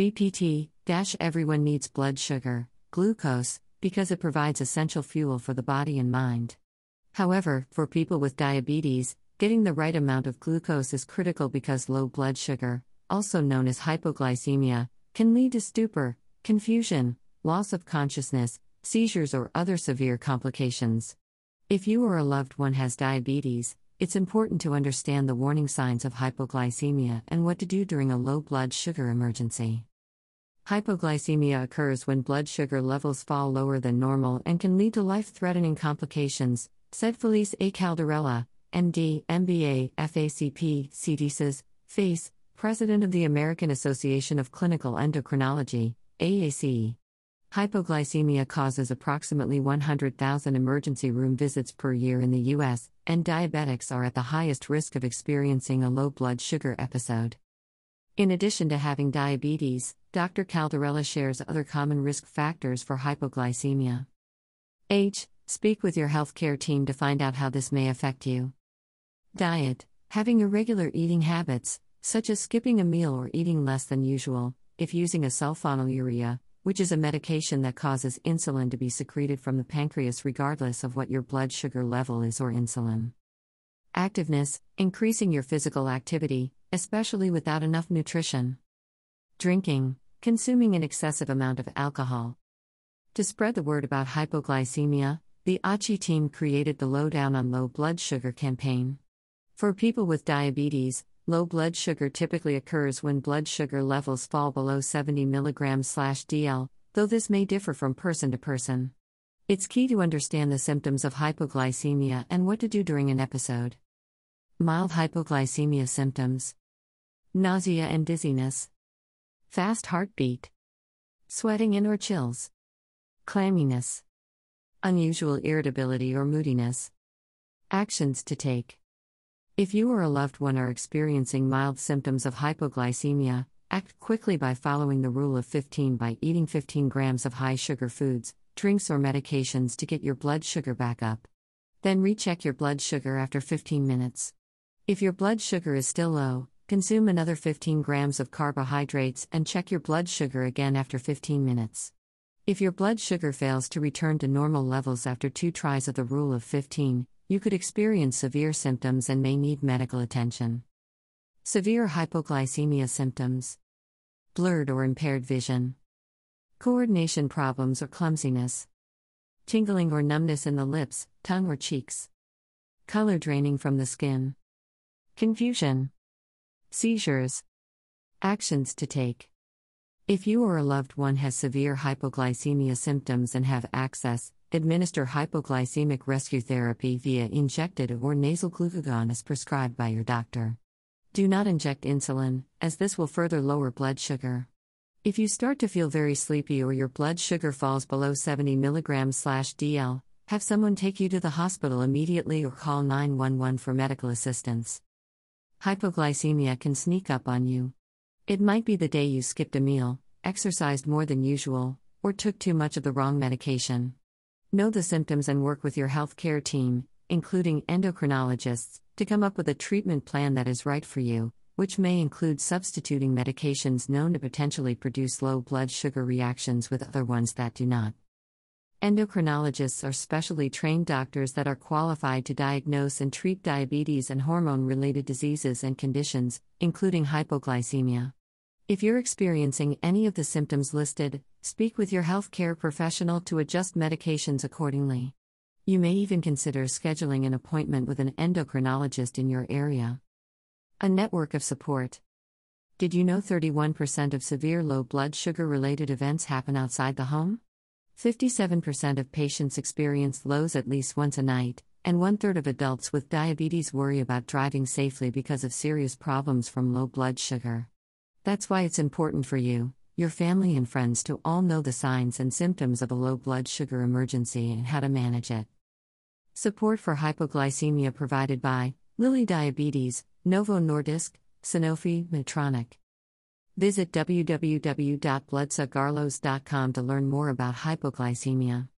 BPT everyone needs blood sugar, glucose, because it provides essential fuel for the body and mind. However, for people with diabetes, getting the right amount of glucose is critical because low blood sugar, also known as hypoglycemia, can lead to stupor, confusion, loss of consciousness, seizures, or other severe complications. If you or a loved one has diabetes, it's important to understand the warning signs of hypoglycemia and what to do during a low blood sugar emergency. Hypoglycemia occurs when blood sugar levels fall lower than normal and can lead to life threatening complications, said Felice A. Caldarella, MD, MBA, FACP, CDCES, FACE, President of the American Association of Clinical Endocrinology, AACE. Hypoglycemia causes approximately 100,000 emergency room visits per year in the U.S., and diabetics are at the highest risk of experiencing a low blood sugar episode. In addition to having diabetes, Dr. Caldarella shares other common risk factors for hypoglycemia. H. Speak with your healthcare team to find out how this may affect you. Diet Having irregular eating habits, such as skipping a meal or eating less than usual, if using a sulfonylurea, which is a medication that causes insulin to be secreted from the pancreas regardless of what your blood sugar level is or insulin. Activeness, increasing your physical activity, especially without enough nutrition. Drinking, consuming an excessive amount of alcohol. To spread the word about hypoglycemia, the ACHI team created the Lowdown on Low Blood Sugar campaign. For people with diabetes, low blood sugar typically occurs when blood sugar levels fall below 70 mg/dl, though this may differ from person to person. It's key to understand the symptoms of hypoglycemia and what to do during an episode. Mild hypoglycemia symptoms nausea and dizziness, fast heartbeat, sweating and or chills, clamminess unusual irritability or moodiness. Actions to take. If you or a loved one are experiencing mild symptoms of hypoglycemia, act quickly by following the rule of 15 by eating 15 grams of high sugar foods, drinks, or medications to get your blood sugar back up. Then recheck your blood sugar after 15 minutes. If your blood sugar is still low, consume another 15 grams of carbohydrates and check your blood sugar again after 15 minutes. If your blood sugar fails to return to normal levels after two tries of the rule of 15, you could experience severe symptoms and may need medical attention. Severe hypoglycemia symptoms. Blurred or impaired vision, coordination problems or clumsiness, tingling or numbness in the lips, tongue, or cheeks, color draining from the skin, confusion, seizures, actions to take. If you or a loved one has severe hypoglycemia symptoms and have access, administer hypoglycemic rescue therapy via injected or nasal glucagon as prescribed by your doctor. Do not inject insulin, as this will further lower blood sugar. If you start to feel very sleepy or your blood sugar falls below 70 mg/dl, have someone take you to the hospital immediately or call 911 for medical assistance. Hypoglycemia can sneak up on you. It might be the day you skipped a meal, exercised more than usual, or took too much of the wrong medication. Know the symptoms and work with your healthcare team, including endocrinologists, to come up with a treatment plan that is right for you, which may include substituting medications known to potentially produce low blood sugar reactions with other ones that do not. Endocrinologists are specially trained doctors that are qualified to diagnose and treat diabetes and hormone related diseases and conditions, including hypoglycemia. If you're experiencing any of the symptoms listed, speak with your healthcare professional to adjust medications accordingly. You may even consider scheduling an appointment with an endocrinologist in your area. A network of support. Did you know 31% of severe low blood sugar related events happen outside the home? 57% of patients experience lows at least once a night, and one third of adults with diabetes worry about driving safely because of serious problems from low blood sugar. That's why it's important for you, your family, and friends to all know the signs and symptoms of a low blood sugar emergency and how to manage it. Support for hypoglycemia provided by Lilly Diabetes, Novo Nordisk, Sanofi, Medtronic. Visit www.bloodsugarlows.com to learn more about hypoglycemia.